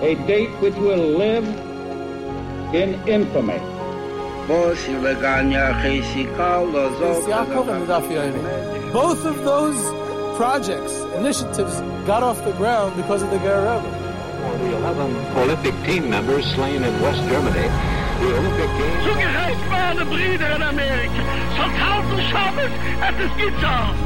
A date which will live in infamy. Both of those projects, initiatives, got off the ground because of the Guerrero. The 11 Olympic team members slain in West Germany. The Olympic Games. Zugerecht waren Brüder in Amerika. Schon tausend Schabbos er hat es getan.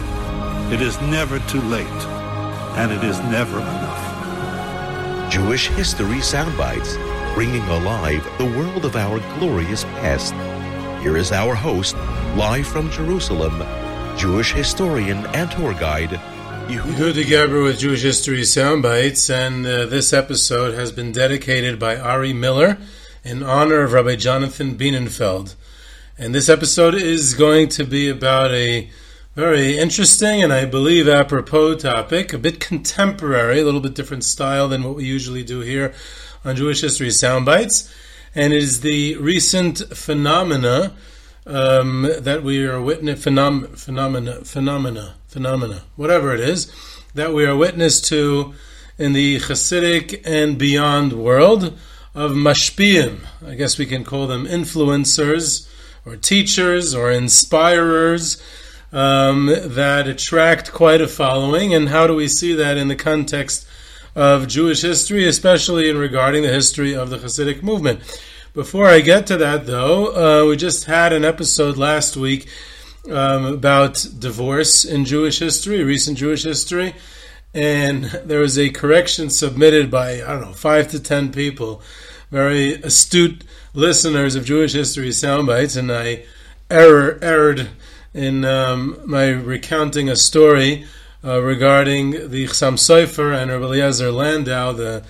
it is never too late, and it is never enough. Jewish History Soundbites, bringing alive the world of our glorious past. Here is our host, live from Jerusalem, Jewish historian and tour guide, Yehuda Geberer with Jewish History Soundbites, and uh, this episode has been dedicated by Ari Miller in honor of Rabbi Jonathan Bienenfeld. And this episode is going to be about a very interesting and I believe apropos topic, a bit contemporary, a little bit different style than what we usually do here on Jewish History Soundbites. And it is the recent phenomena um, that we are witness phenom- phenomena phenomena phenomena whatever it is that we are witness to in the Hasidic and beyond world of mashpiyim. I guess we can call them influencers or teachers or inspirers um, that attract quite a following. And how do we see that in the context of Jewish history, especially in regarding the history of the Hasidic movement? Before I get to that, though, uh, we just had an episode last week um, about divorce in Jewish history, recent Jewish history, and there was a correction submitted by I don't know five to ten people, very astute listeners of Jewish history soundbites, and I error erred in um, my recounting a story uh, regarding the Chassam Sofer and Rabbi Eliezer Landau, the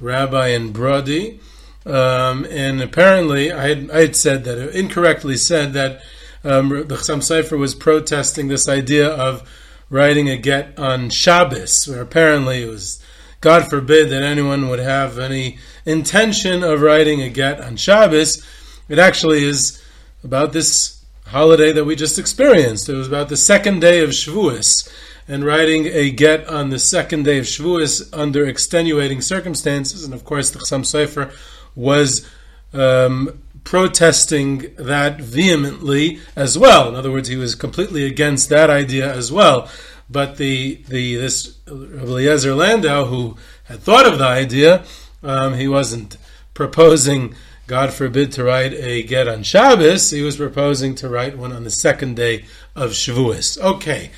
rabbi in Brody. Um, and apparently, I had, I had said that, incorrectly said that um, the Chassam Sofer was protesting this idea of writing a get on Shabbos, where apparently it was, God forbid that anyone would have any intention of writing a get on Shabbos. It actually is about this holiday that we just experienced. It was about the second day of Shavuos, and writing a get on the second day of Shavuos under extenuating circumstances. And of course, the Chassam Sofer was um, protesting that vehemently as well. In other words, he was completely against that idea as well. But the the this Eliezer Landau, who had thought of the idea, um, he wasn't proposing, God forbid, to write a get on Shabbos. He was proposing to write one on the second day of Shavuos. Okay,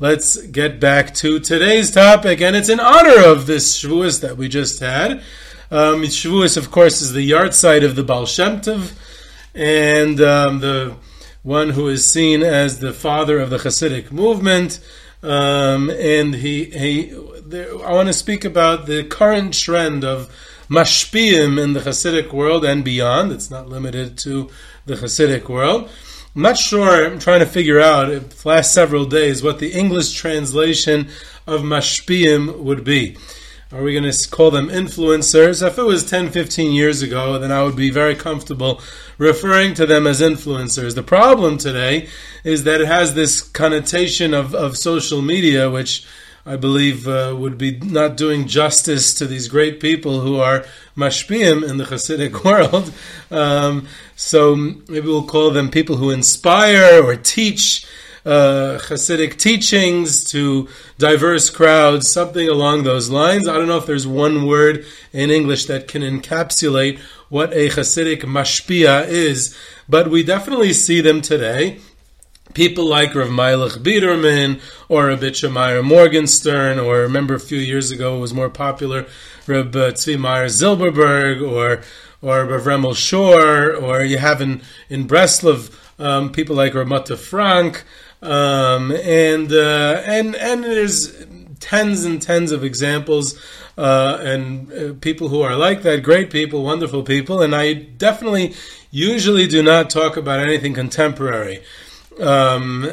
let's get back to today's topic, and it's in honor of this Shavuos that we just had. Um, Shavuos, of course, is the yahrzeit of the Baal Shem Tov, and um, the one who is seen as the father of the Hasidic movement. Um, and he, he there, I want to speak about the current trend of mashpiyim in the Hasidic world and beyond. It's not limited to the Hasidic world. I'm not sure. I'm trying to figure out, the last several days, what the English translation of mashpiyim would be. Are we going to call them influencers? If it was 10, 15 years ago, then I would be very comfortable referring to them as influencers. The problem today is that it has this connotation of, of social media, which I believe uh, would be not doing justice to these great people who are mashpiyim in the Hasidic world. Um, so maybe we'll call them people who inspire or teach uh, Hasidic teachings to diverse crowds, something along those lines. I don't know if there's one word in English that can encapsulate what a Hasidic mashpia is, but we definitely see them today. People like Rav Meilich Biderman or Rabbi Meyer Morgenstern, or remember a few years ago it was more popular, Reb Tzvi Meyer Zilberberg, or or Rav Remel Shor, or you have in, in Breslov um, people like Ramata Frank, Um, and uh, and and there's tens and tens of examples uh, and uh, people who are like that, great people, wonderful people. And I definitely usually do not talk about anything contemporary. Um,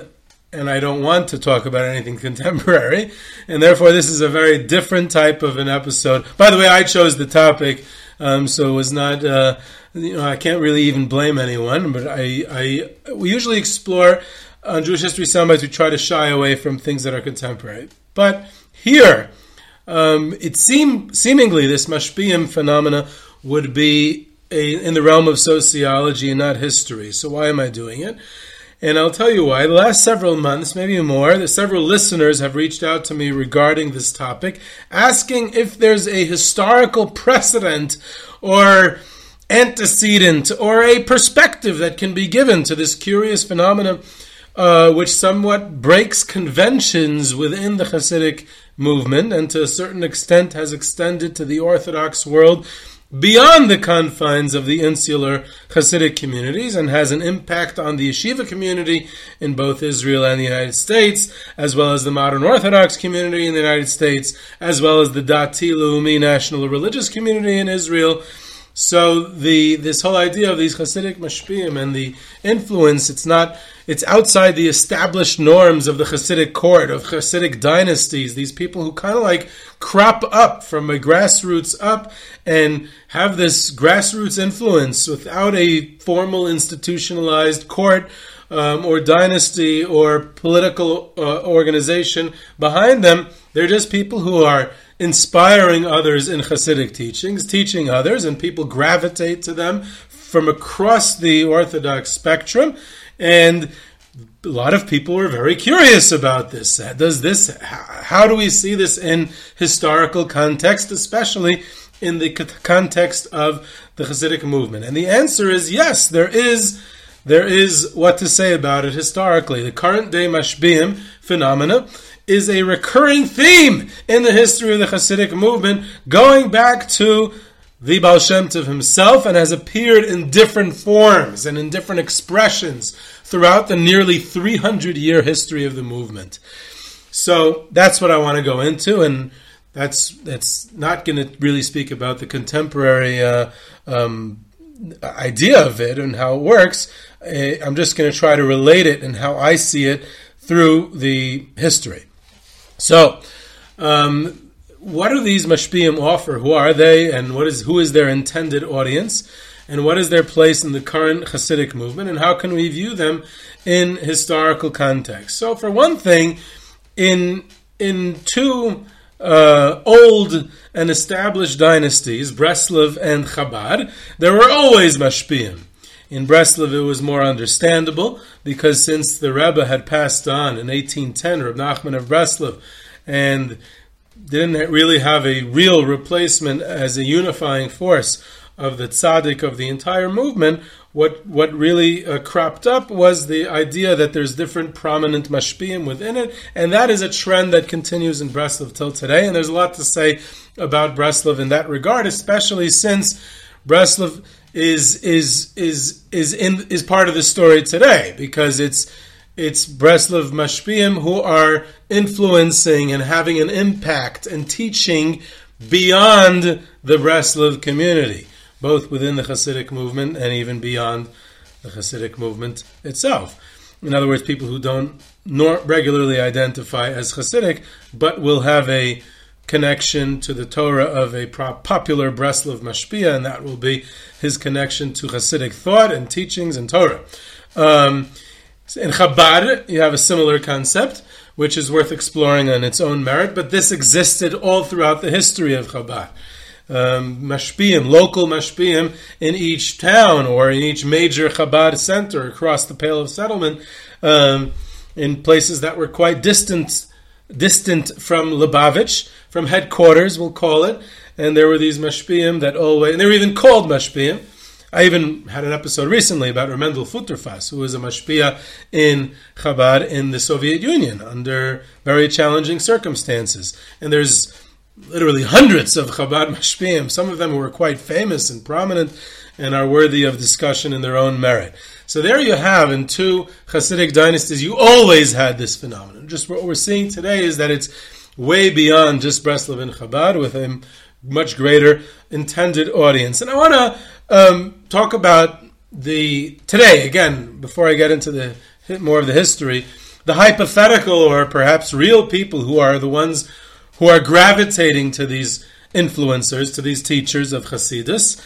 and I don't want to talk about anything contemporary, and therefore this is a very different type of an episode. By the way, I chose the topic, um, so it was not. Uh, you know, I can't really even blame anyone, but I, I we usually explore on Jewish history soundbites. We try to shy away from things that are contemporary, but here um, it seem seemingly this mashpiyim phenomena would be a, in the realm of sociology and not history. So why am I doing it? And I'll tell you why. The last several months, maybe more, several listeners have reached out to me regarding this topic, asking if there's a historical precedent or antecedent or a perspective that can be given to this curious phenomenon, uh, which somewhat breaks conventions within the Hasidic movement and to a certain extent has extended to the Orthodox world beyond the confines of the insular Hasidic communities and has an impact on the yeshiva community in both Israel and the United States, as well as the modern Orthodox community in the United States, as well as the Dati Leumi national religious community in Israel. So the this whole idea of these Hasidic mashpiyim and the influence, it's not it's outside the established norms of the Hasidic court, of Hasidic dynasties, these people who kind of like crop up from a grassroots up and have this grassroots influence without a formal institutionalized court um, or dynasty or political uh, organization behind them. They're just people who are inspiring others in Hasidic teachings, teaching others, and people gravitate to them from across the Orthodox spectrum and a lot of people were very curious about this. Does this? How do we see this in historical context, especially in the context of the Hasidic movement? And the answer is yes. There is there is what to say about it historically. The current day mashpiyim phenomena is a recurring theme in the history of the Hasidic movement, going back to the Baal Shem Tov himself and has appeared in different forms and in different expressions throughout the nearly 300 year history of the movement. So that's what I want to go into, and that's that's not going to really speak about the contemporary uh, um, idea of it and how it works. Uh, I'm just going to try to relate it and how I see it through the history. So, um, what do these mashpiyim offer? Who are they, and what is who is their intended audience, and what is their place in the current Hasidic movement, and how can we view them in historical context? So, for one thing, in in two uh, old and established dynasties, Breslov and Chabad, there were always mashpiyim. In Breslov, it was more understandable because since the Rebbe had passed on in 1810, Reb Nachman of Breslov, and didn't really have a real replacement as a unifying force of the tzaddik of the entire movement, what what really uh, cropped up was the idea that there's different prominent mashpiyim within it, and that is a trend that continues in Breslov till today. And there's a lot to say about Breslov in that regard, especially since Breslov is is is is in is part of the story today because it's it's Breslov Mashpiyim who are influencing and having an impact and teaching beyond the Breslov community, both within the Hasidic movement and even beyond the Hasidic movement itself. In other words, people who don't regularly identify as Hasidic, but will have a connection to the Torah of a popular Breslov Mashpia, and that will be his connection to Hasidic thought and teachings and Torah. Um, in Chabad, you have a similar concept, which is worth exploring on its own merit, but this existed all throughout the history of Chabad. Um, mashpiyim, local mashpiyim in each town or in each major Chabad center across the Pale of Settlement, um, in places that were quite distant, distant from Lubavitch, from headquarters, we'll call it. And there were these mashpiyim that always, and they were even called mashpiyim, I even had an episode recently about Reb Mendel Futerfas, who was a mashpia in Chabad in the Soviet Union under very challenging circumstances. And there's literally hundreds of Chabad mashpiyim. Some of them were quite famous and prominent and are worthy of discussion in their own merit. So there you have in two Hasidic dynasties, you always had this phenomenon. Just what we're seeing today is that it's way beyond just Breslov and Chabad with a much greater intended audience. And I want to um, talk about the today again before I get into the more of the history, the hypothetical or perhaps real people who are the ones who are gravitating to these influencers, to these teachers of Hasidus.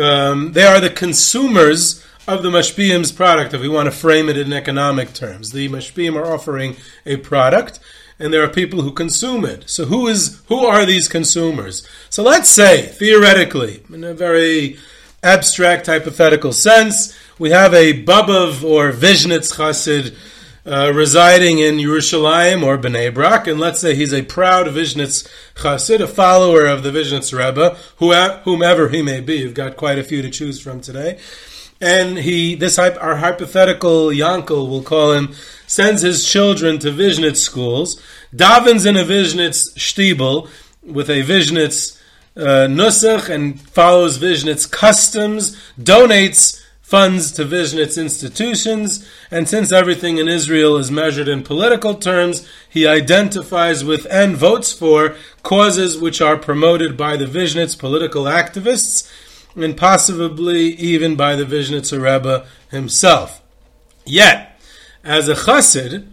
Um, they are the consumers of the Mashpiyim's product, if we want to frame it in economic terms. The Mashpiyim are offering a product, and there are people who consume it. So who is who are these consumers? So let's say, theoretically, in a very abstract hypothetical sense, we have a Bobov or Vishnitz Chassid uh, residing in Yerushalayim or Bnei Brak, and let's say he's a proud Vishnitz Chassid, a follower of the Vishnitz Rebbe, whomever he may be. You've got quite a few to choose from today. And he, this our hypothetical Yankel, we'll call him, sends his children to Vizhnitz schools, davens in a Vizhnitz shtibel with a Vizhnitz uh, nusach and follows Vizhnitz customs, donates funds to Vizhnitz institutions, and since everything in Israel is measured in political terms, he identifies with and votes for causes which are promoted by the Vizhnitz political activists and possibly even by the Vizhnitzer Rebbe himself. Yet, as a chassid,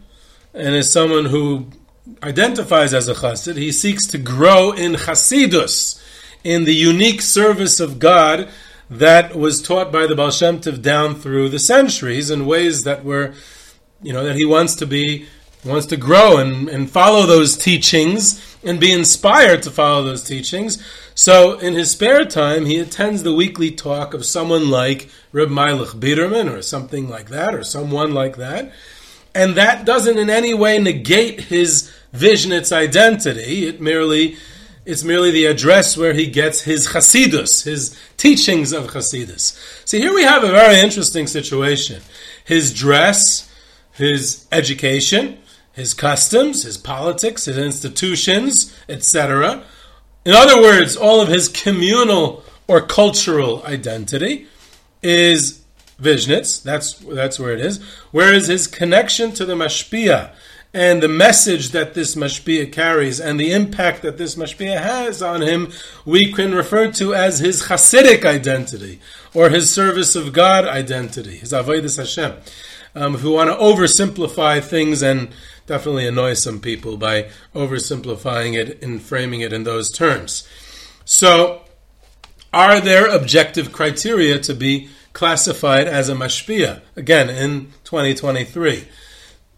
and as someone who identifies as a chassid, he seeks to grow in chassidus, in the unique service of God that was taught by the Baal Shem Tov down through the centuries in ways that were, you know, that he wants to be, wants to grow and, and follow those teachings and be inspired to follow those teachings. So in his spare time, he attends the weekly talk of someone like Reb Meilich Biderman or something like that, or someone like that. And that doesn't in any way negate his vision, its identity. It merely it's merely the address where he gets his chasidus, his teachings of chasidus. See, here we have a very interesting situation. His dress, his education, his customs, his politics, his institutions, etc. In other words, all of his communal or cultural identity is Vizhnitz. That's that's where it is. Whereas his connection to the mashpia and the message that this mashpia carries and the impact that this mashpia has on him, we can refer to as his Hasidic identity or his service of God identity, his avodas Hashem. Um, if we want to oversimplify things and definitely annoy some people by oversimplifying it and framing it in those terms. So, are there objective criteria to be classified as a mashpia? Again, in 2023.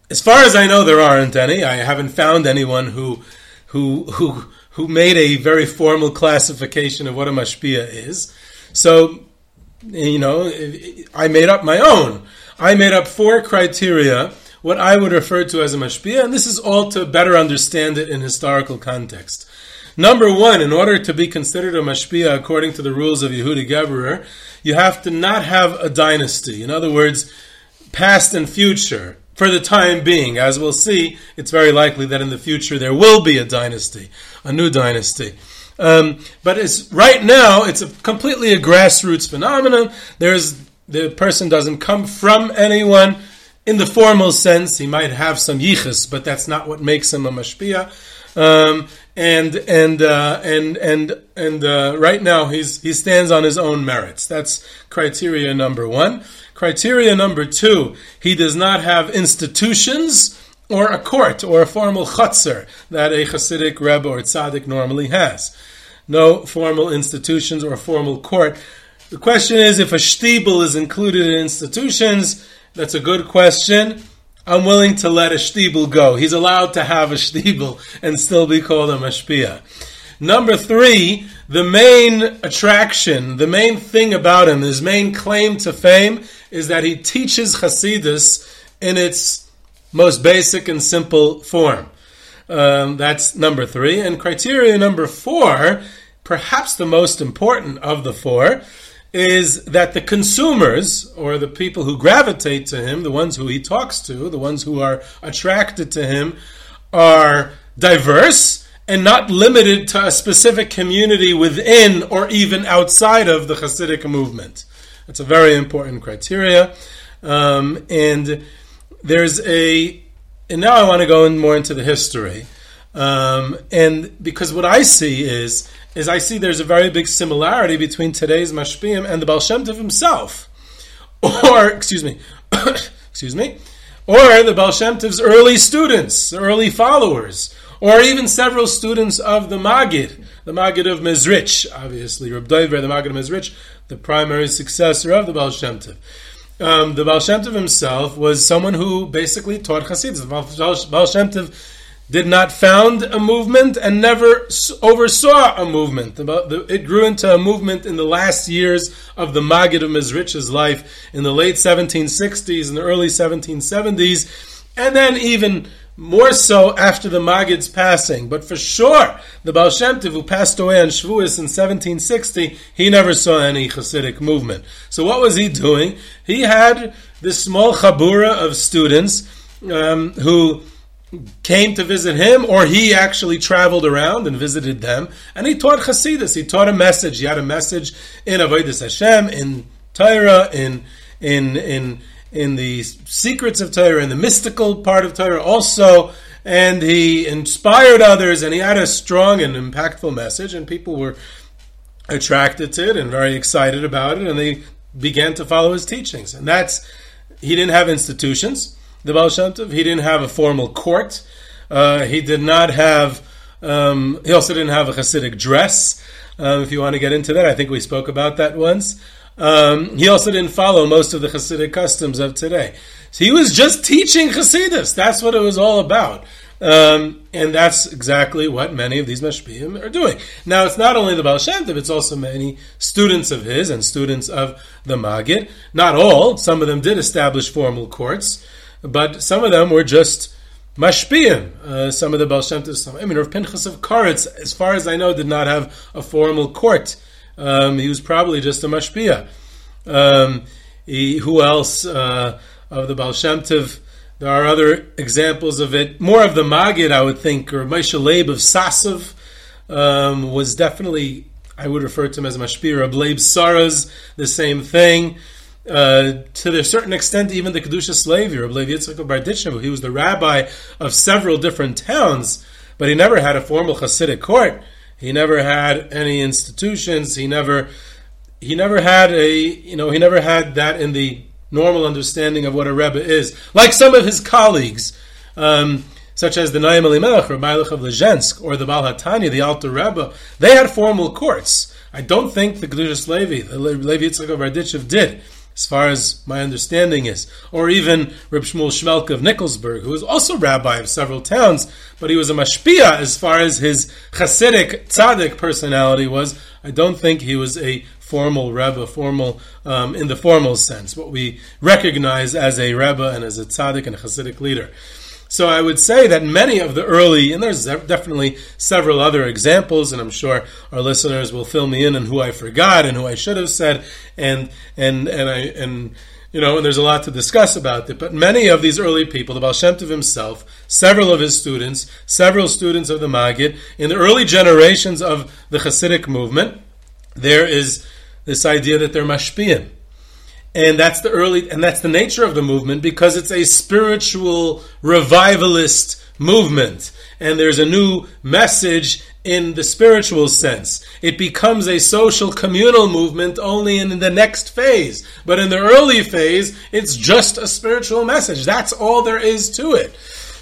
As far as I know, there aren't any. I haven't found anyone who, who, who, who made a very formal classification of what a mashpia is. So, you know, I made up my own. I made up four criteria, what I would refer to as a mashpia, and this is all to better understand it in historical context. Number one, in order to be considered a mashpia according to the rules of Yehuda Geberer, you have to not have a dynasty. In other words, past and future for the time being. As we'll see, it's very likely that in the future there will be a dynasty, a new dynasty. Um, but it's right now it's a completely a grassroots phenomenon. There's the person doesn't come from anyone in the formal sense. He might have some yichus, but that's not what makes him a mashpia. Um, and and uh, and and and uh, right now he's he stands on his own merits. That's criteria number one. Criteria number two, he does not have institutions or a court or a formal chutzner that a Hasidic Rebbe or tzaddik normally has. No formal institutions or formal court. The question is if a shtibel is included in institutions. That's a good question. I'm willing to let a shtibel go. He's allowed to have a shtibel and still be called a mashpia. Number three, the main attraction, the main thing about him, his main claim to fame is that he teaches Hasidus in its most basic and simple form. Um, that's number three. And criteria number four, perhaps the most important of the four, is that the consumers, or the people who gravitate to him, the ones who he talks to, the ones who are attracted to him, are diverse and not limited to a specific community within or even outside of the Hasidic movement. That's a very important criteria. Um, and there's a, and now I want to go in more into the history. Um, and because what I see is, is I see there's a very big similarity between today's Mashpiyim and the Baal Shem Tov himself. Or, excuse me, excuse me, or the Baal Shem Tov's early students, early followers, or even several students of the Magid, the Magid of Mezrich, obviously, Reb Dov Ber, the Magid of Mezrich, the primary successor of the Baal Shem Tov. Um, the Baal Shem Tov himself was someone who basically taught Hasidus. Baal Shem Tov did not found a movement and never oversaw a movement. It grew into a movement in the last years of the Magid of Mezrich's life in the late 1760s and the early 1770s, and then even more so after the Magid's passing. But for sure, the Baal Shem Tov, who passed away on Shavuos in 1760, he never saw any Hasidic movement. So what was he doing? He had this small chabura of students um, who came to visit him, or he actually traveled around and visited them, and he taught Hasidus. He taught a message. He had a message in Avodas Hashem, in Torah, in in in in the secrets of Torah, in the mystical part of Torah, also. And he inspired others, and he had a strong and impactful message, and people were attracted to it and very excited about it, and they began to follow his teachings. And that's he didn't have institutions the Baal Shem Tov. He didn't have a formal court. Uh, he did not have. Um, he also didn't have a Hasidic dress. Um, if you want to get into that, I think we spoke about that once. Um, he also didn't follow most of the Hasidic customs of today. So he was just teaching Hasidus. That's what it was all about. Um, and that's exactly what many of these mashpiyim are doing. Now, it's not only the Baal Shem Tov, it's also many students of his and students of the Magid. Not all. Some of them did establish formal courts but some of them were just mashpiyim. Uh, some of the Baal Shem Tov, I mean, Rav Pinchas of Koretz, as far as I know, did not have a formal court. Um, he was probably just a mashpia. Um, he, who else uh, of the Baal Shem Tov? There are other examples of it. More of the Magid, I would think, or Moshe Leib of Sasav um, was definitely, I would refer to him as Mashpia. Of Leib Sarah's, the same thing. Uh, to a certain extent, even the Kedushas Levi, Rabbi Yitzchak of Barditchev, he was the rabbi of several different towns, but he never had a formal Hasidic court. He never had any institutions. He never, he never had a, you know, he never had that in the normal understanding of what a rebbe is. Like some of his colleagues, um, such as the Noam Elimelech or Meilich of Lezhensk or the Baal HaTanya, the Alter Rebbe, they had formal courts. I don't think the Kedushas Levi, the Levi Yitzchak of did as far as my understanding is. Or even Reb Shmuel Shmelk of Nikolsburg, who was also rabbi of several towns, but he was a mashpia as far as his Hasidic tzaddik personality was. I don't think he was a formal rebbe, formal um, in the formal sense, what we recognize as a rebbe and as a tzaddik and a Hasidic leader. So I would say that many of the early, and there's definitely several other examples, and I'm sure our listeners will fill me in on who I forgot and who I should have said, and and and I and you know, and there's a lot to discuss about it. But many of these early people, the Baal Shem Tov himself, several of his students, several students of the Magid, in the early generations of the Hasidic movement, there is this idea that they're mashpiyim and that's the early and that's the nature of the movement because it's a spiritual revivalist movement. And there's a new message in the spiritual sense. It becomes a social communal movement only in the next phase. But in the early phase it's just a spiritual message. That's all there is to it.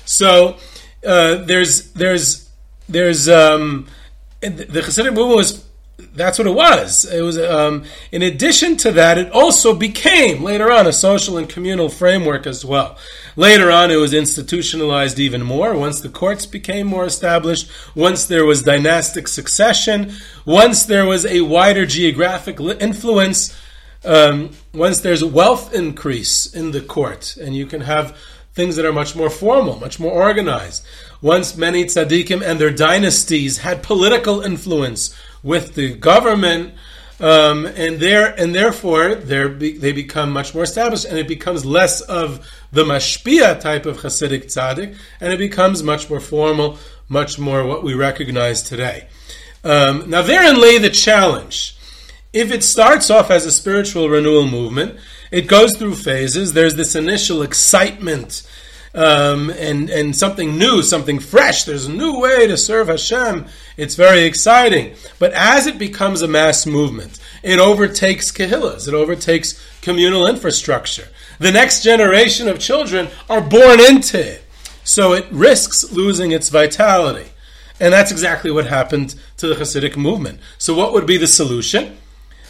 So uh, there's there's there's um, the Hasidic movement was that's what it was. It was. Um, in addition to that, it also became later on a social and communal framework as well. Later on, it was institutionalized even more. Once the courts became more established, once there was dynastic succession, once there was a wider geographic influence, um, once there's wealth increase in the court, and you can have things that are much more formal, much more organized. Once many tzaddikim and their dynasties had political influence with the government, um, and there and therefore they become much more established, and it becomes less of the mashpia type of Hasidic tzaddik, and it becomes much more formal, much more what we recognize today. Um, now, therein lay the challenge. If it starts off as a spiritual renewal movement, it goes through phases. There's this initial excitement um, and and something new, something fresh. There's a new way to serve Hashem. It's very exciting. But as it becomes a mass movement, it overtakes kahillas. It overtakes communal infrastructure. The next generation of children are born into it, so it risks losing its vitality. And that's exactly what happened to the Hasidic movement. So, what would be the solution?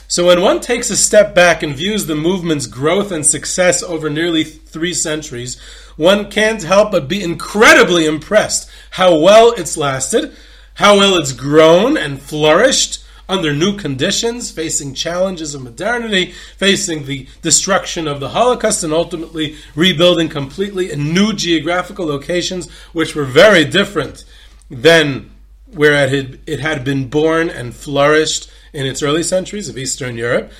So, when one takes a step back and views the movement's growth and success over nearly three centuries, one can't help but be incredibly impressed how well it's lasted, how well it's grown and flourished under new conditions, facing challenges of modernity, facing the destruction of the Holocaust, and ultimately rebuilding completely in new geographical locations, which were very different than where it had, been born and flourished in its early centuries of Eastern Europe.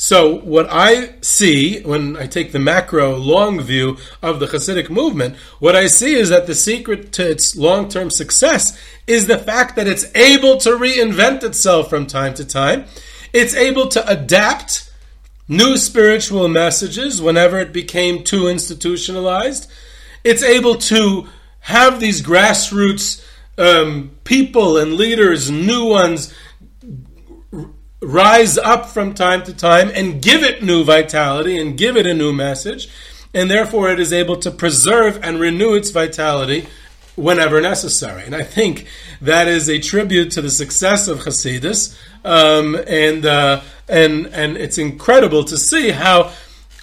So, what I see when I take the macro long view of the Hasidic movement, what I see is that the secret to its long term success is the fact that it's able to reinvent itself from time to time. It's able to adapt new spiritual messages whenever it became too institutionalized. It's able to have these grassroots um, people and leaders, new ones, rise up from time to time and give it new vitality and give it a new message, and therefore it is able to preserve and renew its vitality whenever necessary. And I think that is a tribute to the success of Hasidus, um, and uh, and and it's incredible to see how.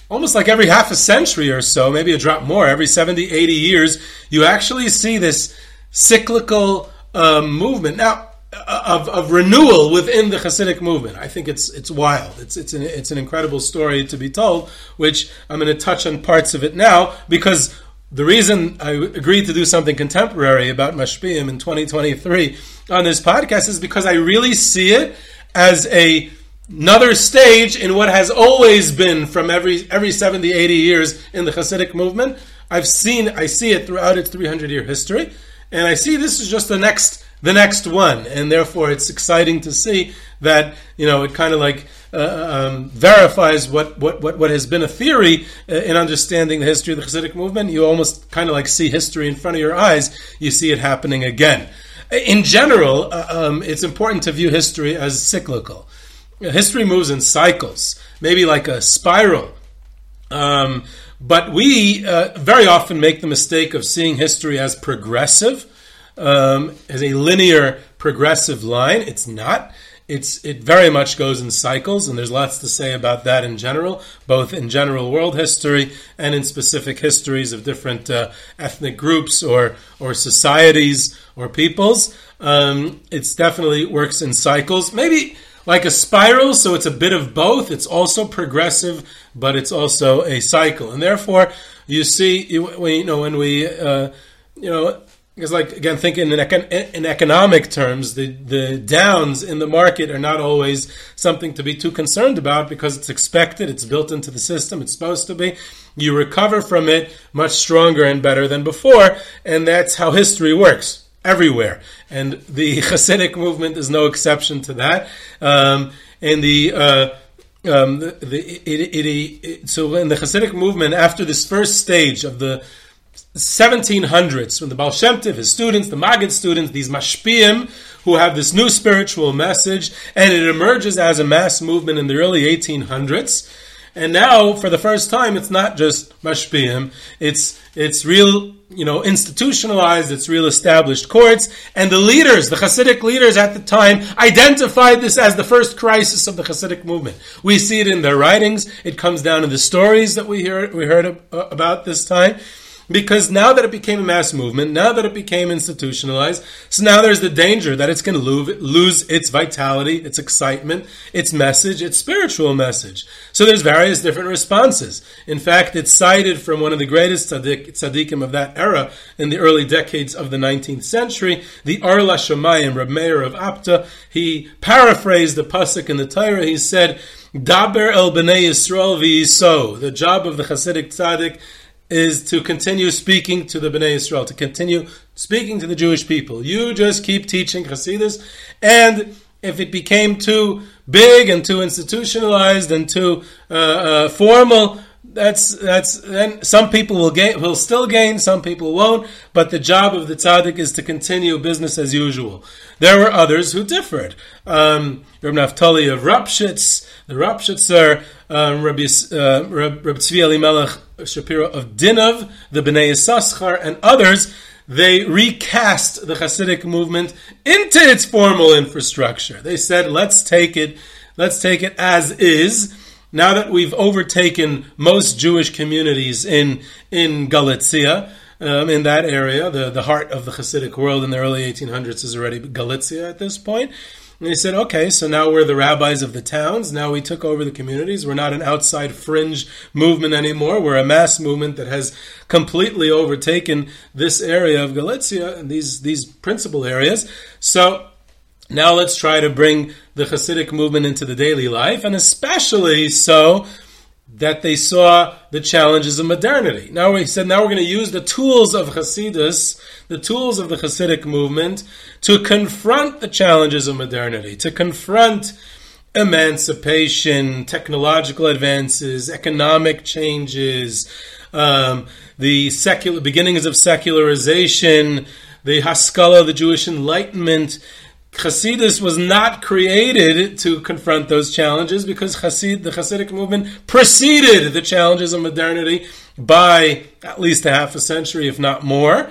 Almost like every half a century or so, maybe a drop more, every 70, 80 years, you actually see this cyclical um, movement. Now, of, of renewal within the Hasidic movement. I think it's it's wild. It's it's an, it's an incredible story to be told, which I'm going to touch on parts of it now because the reason I agreed to do something contemporary about Mashpiyim in 2023 on this podcast is because I really see it as a another stage in what has always been from every every 70 80 years in the Hasidic movement. I've seen I see it throughout its 300 year history and I see this is just the next the next one, and therefore it's exciting to see that you know it kind of like uh, um, verifies what, what, what, what has been a theory uh, in understanding the history of the Hasidic movement. You almost kind of like see history in front of your eyes. You see it happening again. In general, uh, um, it's important to view history as cyclical. History moves in cycles, maybe like a spiral. Um, but we uh, very often make the mistake of seeing history as progressive um, as a linear progressive line. It's not. It's it very much goes in cycles, and there's lots to say about that in general, both in general world history and in specific histories of different uh, ethnic groups or or societies or peoples. Um, it's definitely works in cycles, maybe like a spiral. So it's a bit of both. It's also progressive, but it's also a cycle, and therefore you see when you know when we uh, you know because, like again, thinking in, econ- in economic terms, the the downs in the market are not always something to be too concerned about because it's expected, it's built into the system, it's supposed to be. You recover from it much stronger and better than before, and that's how history works everywhere. And the Hasidic movement is no exception to that. Um, and the uh, um, the, the it, it, it, so in the Hasidic movement, after this first stage of the 1700s, when the Baal Shem Tov, his students, the Maggid students, these mashpiyim, who have this new spiritual message, and it emerges as a mass movement in the early 1800s. And now, for the first time, it's not just mashpiyim; it's it's real, you know, institutionalized. It's real established courts, and the leaders, the Hasidic leaders at the time, identified this as the first crisis of the Hasidic movement. We see it in their writings. It comes down in the stories that we hear we heard about this time. Because now that it became a mass movement, now that it became institutionalized, so now there's the danger that it's going to lose its vitality, its excitement, its message, its spiritual message. So there's various different responses. In fact, it's cited from one of the greatest tzaddik, tzaddikim of that era in the early decades of the 19th century, the Or LaShamayim, Reb Meir of Apta. He paraphrased the pasuk in the Torah. He said, Daber el b'nei Yisrael v'yiso. The job of the Hasidic tzaddik is to continue speaking to the Bnei Israel, to continue speaking to the Jewish people. You just keep teaching Hasidus, and if it became too big and too institutionalized and too uh, uh, formal, that's that's then some people will gain will still gain, some people won't. But the job of the tzaddik is to continue business as usual. There were others who differed. Um, Rabbi Naftali of Ropshitz, the Ropshitzer, um, Rabbi uh, Rabbi Tzvi Elimelech Shapiro of Dinov, the Bnei Yissaschar, and others. They recast the Hasidic movement into its formal infrastructure. They said, "Let's take it, let's take it as is." now that we've overtaken most Jewish communities in in Galicia, um, in that area, the, the heart of the Hasidic world in the early 1800s is already Galicia at this point. And he said, okay, so now we're the rabbis of the towns. Now we took over the communities. We're not an outside fringe movement anymore. We're a mass movement that has completely overtaken this area of Galicia and these, these principal areas. So now let's try to bring the Hasidic movement into the daily life, and especially so that they saw the challenges of modernity. Now we said, now we're going to use the tools of Hasidus, the tools of the Hasidic movement, to confront the challenges of modernity, to confront emancipation, technological advances, economic changes, um, the secular beginnings of secularization, the Haskalah, the Jewish Enlightenment, Hasidus was not created to confront those challenges because Hasid, the Hasidic movement preceded the challenges of modernity by at least a half a century, if not more.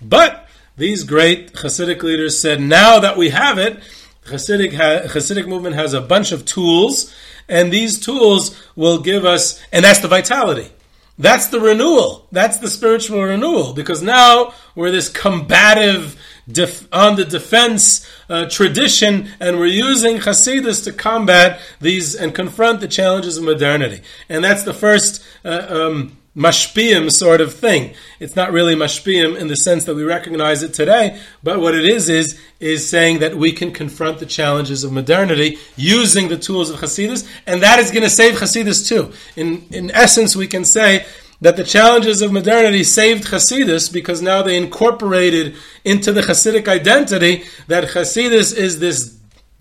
But these great Hasidic leaders said, now that we have it, Hasidic, Hasidic movement has a bunch of tools, and these tools will give us, and that's the vitality. That's the renewal. That's the spiritual renewal because now we're this combative, def- on the defense uh, tradition, and we're using Hasidus to combat these and confront the challenges of modernity. And that's the first uh, um, mashpiyim sort of thing. It's not really mashpiyim in the sense that we recognize it today, but what it is is is saying that we can confront the challenges of modernity using the tools of Hasidus, and that is going to save Hasidus too. In in essence, we can say that the challenges of modernity saved Hasidus because now they incorporated into the Hasidic identity that Hasidus is this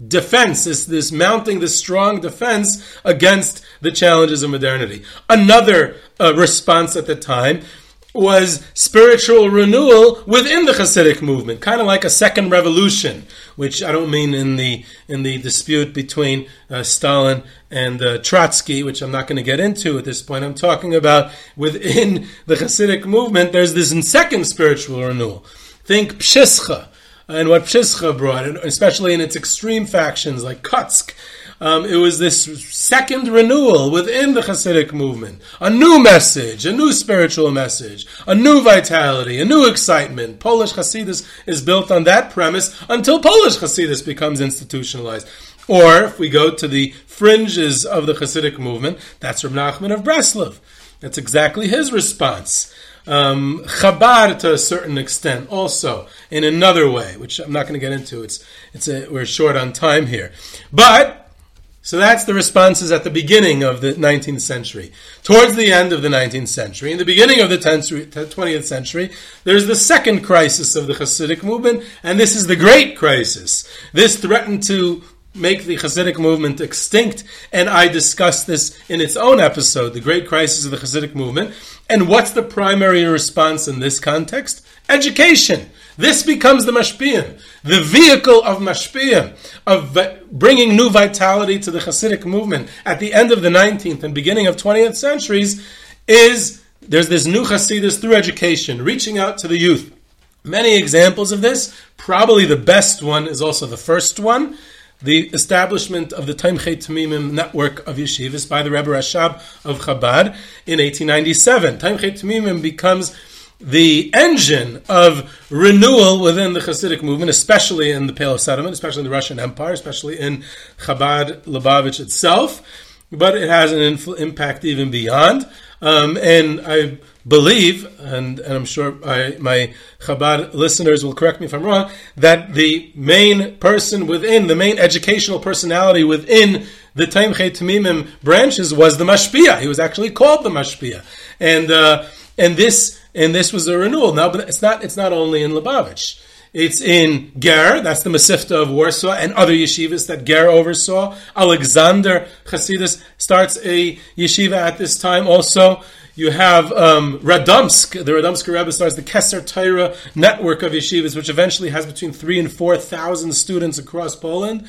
defense, this, this mounting this strong defense against the challenges of modernity. Another uh, response at the time was spiritual renewal within the Hasidic movement, kind of like a second revolution, which I don't mean in the in the dispute between uh, Stalin and uh, Trotsky, which I'm not going to get into at this point. I'm talking about within the Hasidic movement. There's this second spiritual renewal. Think Pshischa and what Pshischa brought, especially in its extreme factions like Kotsk um, it was this second renewal within the Hasidic movement. A new message, a new spiritual message, a new vitality, a new excitement. Polish Hasidus is built on that premise until Polish Hasidus becomes institutionalized. Or if we go to the fringes of the Hasidic movement, that's from Nachman of Breslov. That's exactly his response. Um, Chabad to a certain extent, also in another way, which I'm not going to get into. It's it's a, we're short on time here, but so that's the responses at the beginning of the 19th century. Towards the end of the 19th century, in the beginning of the 20th century, there's the second crisis of the Hasidic movement, and this is the great crisis. This threatened to make the Hasidic movement extinct, and I discussed this in its own episode, The Great Crisis of the Hasidic Movement. And what's the primary response in this context? Education. This becomes the mashpiyim, the vehicle of mashpiyim, of bringing new vitality to the Hasidic movement at the end of the 19th and beginning of 20th centuries is there's this new Hasidus through education, reaching out to the youth. Many examples of this. Probably the best one is also the first one. The establishment of the Tomchei Temimim network of yeshivas by the Rebbe Rashab of Chabad in 1897. Tomchei Temimim becomes the engine of renewal within the Hasidic movement, especially in the Pale of Settlement, especially in the Russian Empire, especially in Chabad Lubavitch itself, but it has an infl- impact even beyond. Um, and I believe, and, and I'm sure I, my Chabad listeners will correct me if I'm wrong, that the main person within, the main educational personality within the Tomchei Temimim branches was the Mashpia. He was actually called the Mashpia. And, uh, and this and this was a renewal. Now, but it's not. It's not only in Lubavitch. It's in Ger, that's the Mesivta of Warsaw, and other yeshivas that Ger oversaw. Alexander Hasidus starts a yeshiva at this time also. You have um, Radomsk, the Radomsk Rebbe starts the Kesser Torah network of yeshivas, which eventually has between three and four thousand students across Poland.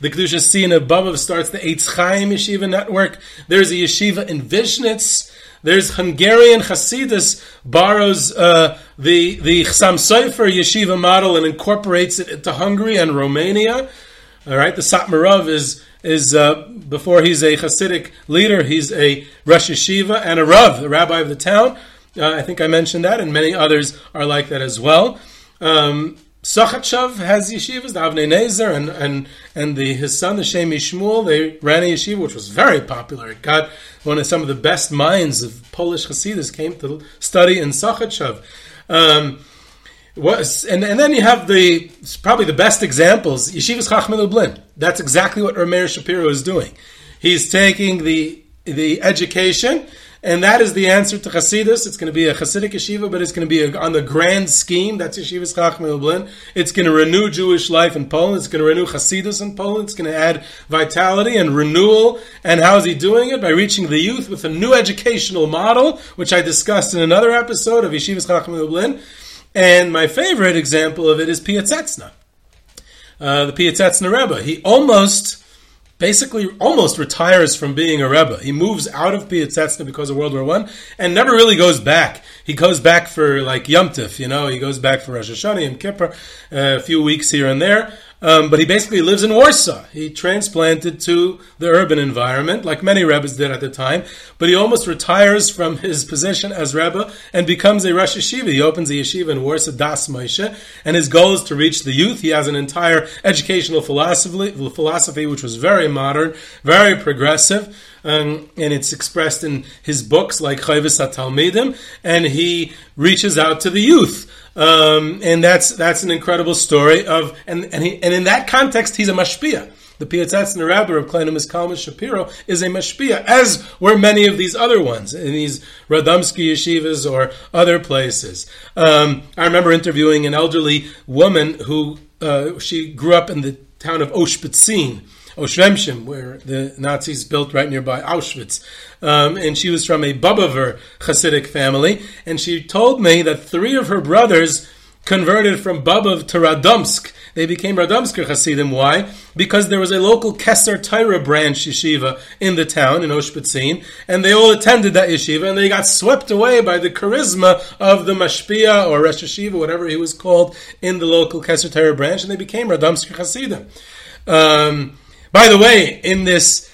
The Kedushas Tziyon of Bobov starts the Eitz Chaim Yeshiva network. There's a yeshiva in Vishnitz. There's Hungarian Hasidus borrows uh, the the Chassam Sofer yeshiva model and incorporates it into Hungary and Romania. All right, the Satmar Rav is is uh, before he's a Hasidic leader, he's a Rosh Yeshiva and a Rav, the rabbi of the town. Uh, I think I mentioned that, and many others are like that as well. Um, Sachatchav has yeshivas, the Avnei Nezer, and, and, and the, his son, the Shem MiShmuel, they ran a yeshiva which was very popular. It got one of some of the best minds of Polish Hasidus came to study in Sachatchav. Um, was, and, and then you have the probably the best examples, Yeshivas Chachmei Lublin. That's exactly what Rameir Shapiro is doing. He's taking the the education and that is the answer to Hasidus. It's going to be a Hasidic yeshiva, but it's going to be a, on the grand scheme. That's Yeshiva's Chachmei Lublin. It's going to renew Jewish life in Poland. It's going to renew Hasidus in Poland. It's going to add vitality and renewal. And how is he doing it? By reaching the youth with a new educational model, which I discussed in another episode of Yeshiva's Chachmei Lublin. And my favorite example of it is Piasetzna. Uh, the Piasetzna Rebbe. He almost basically almost retires from being a Rebbe. He moves out of Piasetzna because of World War One and never really goes back. He goes back for like Yom Tif, you know, he goes back for Rosh Hashanah and Kippur, uh, a few weeks here and there. Um, but he basically lives in Warsaw. He transplanted to the urban environment, like many Rebbes did at the time. But he almost retires from his position as Rebbe and becomes a Rosh Yeshiva. He opens a yeshiva in Warsaw, Das Moshe, and his goal is to reach the youth. He has an entire educational philosophy, philosophy which was very modern, very progressive. Um, and it's expressed in his books like Chayvis Talmidim, and he reaches out to the youth. Um, and that's that's an incredible story of and and, he, and in that context he's a mashpia. The Piasetzna Rabbi of Kalonymus Kalman Shapiro is a mashpia, as were many of these other ones in these Radomsky yeshivas or other places. Um, I remember interviewing an elderly woman who uh, she grew up in the town of Oshpitzin, Oświęcim, where the Nazis built right nearby Auschwitz. Um, and she was from a Bobover Hasidic family. And she told me that three of her brothers converted from Bobov to Radomsk. They became Radomsker Hasidim. Why? Because there was a local Kesser Torah branch yeshiva in the town, in Oshpitzin, and they all attended that yeshiva, and they got swept away by the charisma of the Mashpia, or Rosh Yeshiva, whatever he was called, in the local Kesser Torah branch, and they became Radomsker Hasidim. Um, by the way, in this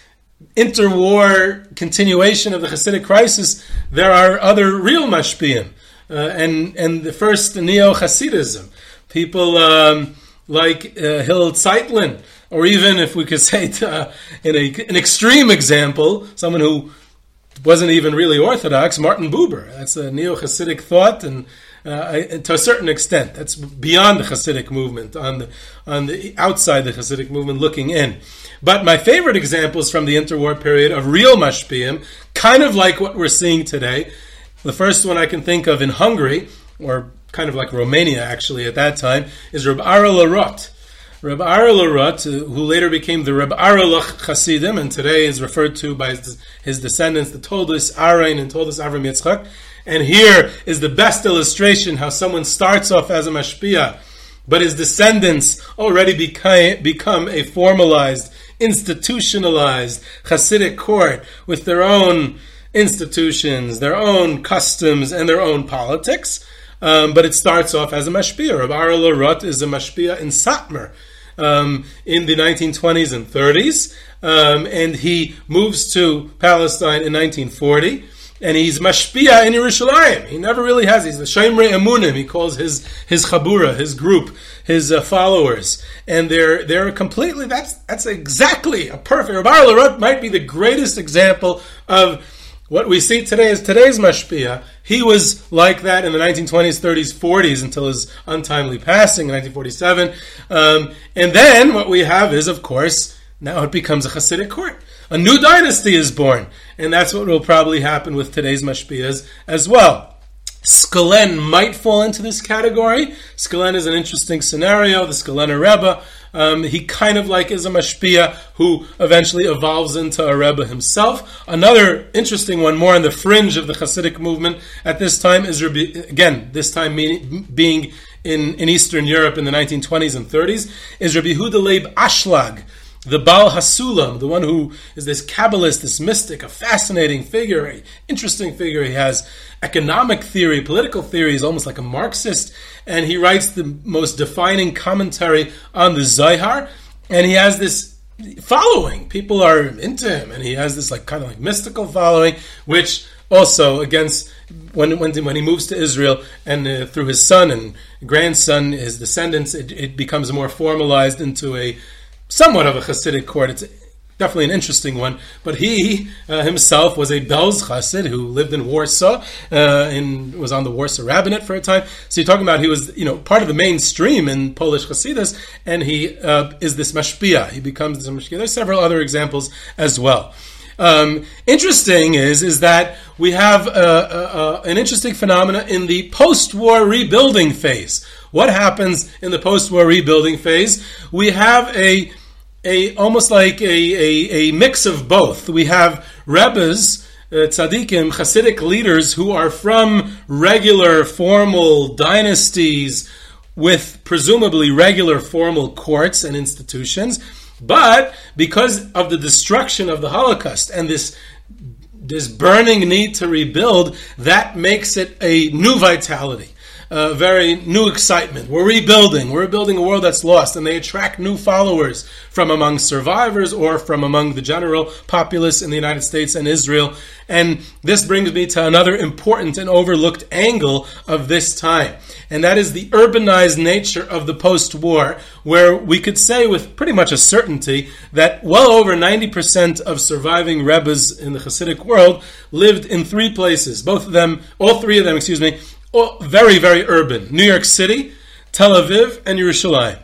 interwar continuation of the Hasidic crisis, there are other real mashpiyim, uh, and and the first neo Hasidism, people um, like uh, Hillel Zeitlin, or even if we could say uh, in a, an extreme example, someone who wasn't even really Orthodox, Martin Buber. That's a neo Hasidic thought and. Uh, to a certain extent, that's beyond the Hasidic movement, on the on the outside the Hasidic movement, looking in. But my favorite examples from the interwar period of real mashpiyim, kind of like what we're seeing today. The first one I can think of in Hungary, or kind of like Romania actually at that time, is Reb Arele Roth. Reb Arele Roth, who later became the Reb Arelach Hasidim, and today is referred to by his descendants, the Toldus Aharon and Toldus Avram Yitzchak. And here is the best illustration how someone starts off as a mashpia, but his descendants already become a formalized institutionalized Hasidic court with their own institutions, their own customs, and their own politics. Um, but it starts off as a mashpia. Rabbi Arele Roth is a mashpia in Satmar um, in the 1920s and 30s, um, and he moves to Palestine in 1940 and he's mashpia in Yerushalayim. He never really has. He's the Shomrei Emunim. He calls his his chabura, his group, his uh, followers, and they're they're completely. That's that's exactly a perfect. Rabbi Larut might be the greatest example of what we see today is today's mashpia. He was like that in the 1920s, 30s, 40s until his untimely passing in 1947. Um, and then what we have is, of course, now it becomes a Hasidic court. A new dynasty is born. And that's what will probably happen with today's mashpiyas as well. Skulen might fall into this category. Skulen is an interesting scenario. The Skulener Rebbe, um, he kind of like is a mashpia who eventually evolves into a Rebbe himself. Another interesting one, more on the fringe of the Hasidic movement at this time, is again, this time meaning, being in, in Eastern Europe in the 1920s and 30s, is Rabbi Yehuda Leib Ashlag the Baal Hasulam, the one who is this Kabbalist, this mystic, a fascinating figure, an interesting figure. He has economic theory, political theory. He's almost like a Marxist, and he writes the most defining commentary on the Zohar. And he has this following. People are into him, and he has this like kind of like mystical following, which also against when when, when he moves to Israel and uh, through his son and grandson, his descendants, it, it becomes more formalized into a somewhat of a Hasidic court. It's definitely an interesting one. But he uh, himself was a Belz Chassid who lived in Warsaw uh, and was on the Warsaw Rabbinate for a time. So you're talking about he was, you know, part of the mainstream in Polish Hasidus, and he uh, is this mashpia. He becomes this mashpia. There's several other examples as well. Um, interesting is is that we have uh, uh, uh, an interesting phenomena in the post-war rebuilding phase. What happens in the post-war rebuilding phase? We have a a almost like a, a, a mix of both. We have rebbes, uh, tzaddikim, Hasidic leaders who are from regular formal dynasties with presumably regular formal courts and institutions, but because of the destruction of the Holocaust and this this burning need to rebuild, that makes it a new vitality uh, very new excitement. We're rebuilding. We're rebuilding a world that's lost, and they attract new followers from among survivors or from among the general populace in the United States and Israel. And this brings me to another important and overlooked angle of this time, and that is the urbanized nature of the post-war, where we could say with pretty much a certainty that well over 90% of surviving rebbes in the Hasidic world lived in three places. Both of them, all three of them, excuse me, very, very urban. New York City, Tel Aviv, and Yerushalayim.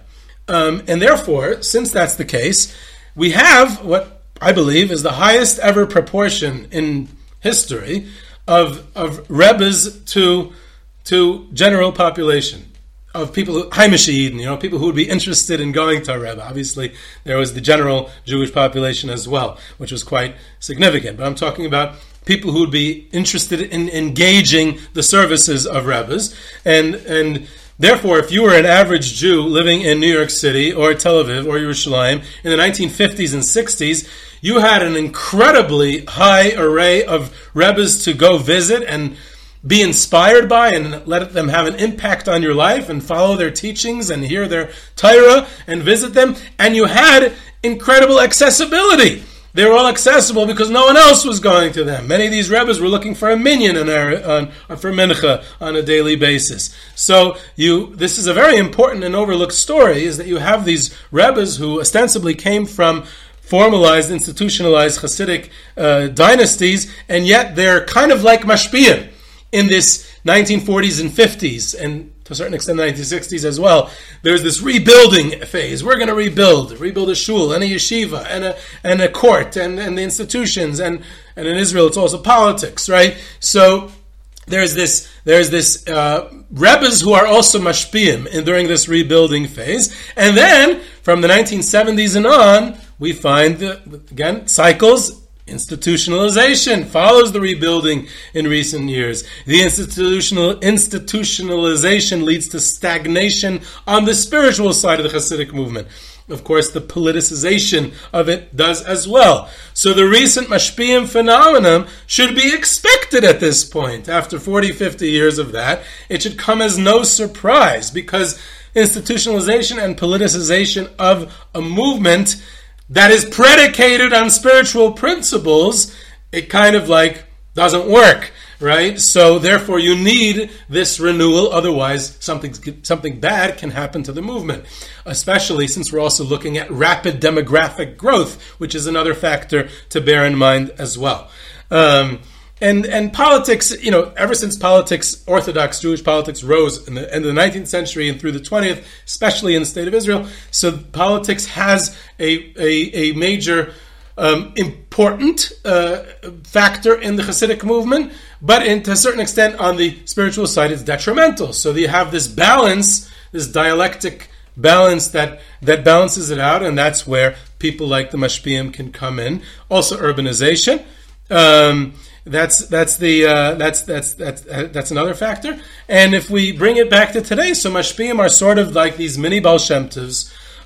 Um, and therefore, since that's the case, we have what I believe is the highest ever proportion in history of, of rebbes to, to general population. Of people who, Haimashiyidin, you know, people who would be interested in going to a Rebbe. Obviously, there was the general Jewish population as well, which was quite significant. But I'm talking about people who would be interested in engaging the services of rabbis. And, and therefore, if you were an average Jew living in New York City or Tel Aviv or Yerushalayim in the 1950s and 60s, you had an incredibly high array of rabbis to go visit and be inspired by and let them have an impact on your life and follow their teachings and hear their Torah and visit them. And you had incredible accessibility. They were all accessible because no one else was going to them. Many of these rebbes were looking for a minyan on, on, for mincha on a daily basis. So you, this is a very important and overlooked story: is that you have these rebbes who ostensibly came from formalized, institutionalized Hasidic uh, dynasties, and yet they're kind of like mashpiyim in this 1940s and 50s and to a certain extent the 1960s as well. There's this rebuilding phase. We're going to rebuild, rebuild a shul and a yeshiva and a and a court and, and the institutions and and in Israel it's also politics, right? So there's this there's this uh, rebbes who are also mashpiyim during this rebuilding phase, and then from the 1970s and on, we find the, again cycles Institutionalization follows the rebuilding in recent years. The institutional institutionalization leads to stagnation on the spiritual side of the Hasidic movement. Of course, the politicization of it does as well. So the recent Mashpiyim phenomenon should be expected at this point. After 40, 50 years of that, it should come as no surprise because institutionalization and politicization of a movement that is predicated on spiritual principles, it kind of like doesn't work, right? So therefore, you need this renewal. Otherwise, something something bad can happen to the movement. Especially since we're also looking at rapid demographic growth, which is another factor to bear in mind as well. Um, and and politics, you know, ever since politics, Orthodox Jewish politics rose in the end of the 19th century and through the 20th, especially in the state of Israel. So politics has a a, a major um, important uh, factor in the Hasidic movement, but in, to a certain extent on the spiritual side, it's detrimental. So you have this balance, this dialectic balance that that balances it out, and that's where people like the Mashpiyim can come in. Also, urbanization. Um, that's that's the uh, that's that's that's that's another factor. And if we bring it back to today, so Mashpiyim are sort of like these mini Baal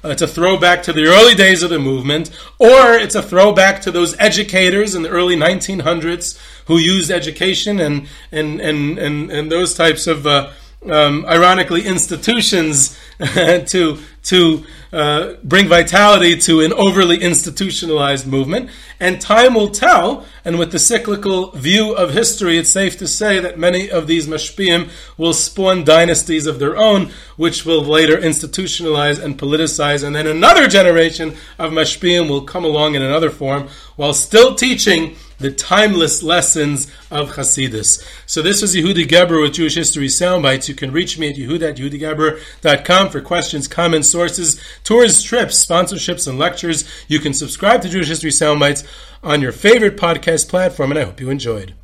Uh, it's a throwback to the early days of the movement, or it's a throwback to those educators in the early 1900s who used education and and and and, and those types of uh, um, ironically institutions to to uh, bring vitality to an overly institutionalized movement. And time will tell. And with the cyclical view of history, it's safe to say that many of these mashpiyim will spawn dynasties of their own, which will later institutionalize and politicize. And then another generation of mashpiyim will come along in another form while still teaching the timeless lessons of Hasidus. So this is Yehuda Geberer with Jewish History Soundbites. You can reach me at yehuda for questions, comments, sources, tours, trips, sponsorships, and lectures. You can subscribe to Jewish History Soundbites on your favorite podcast platform, and I hope you enjoyed.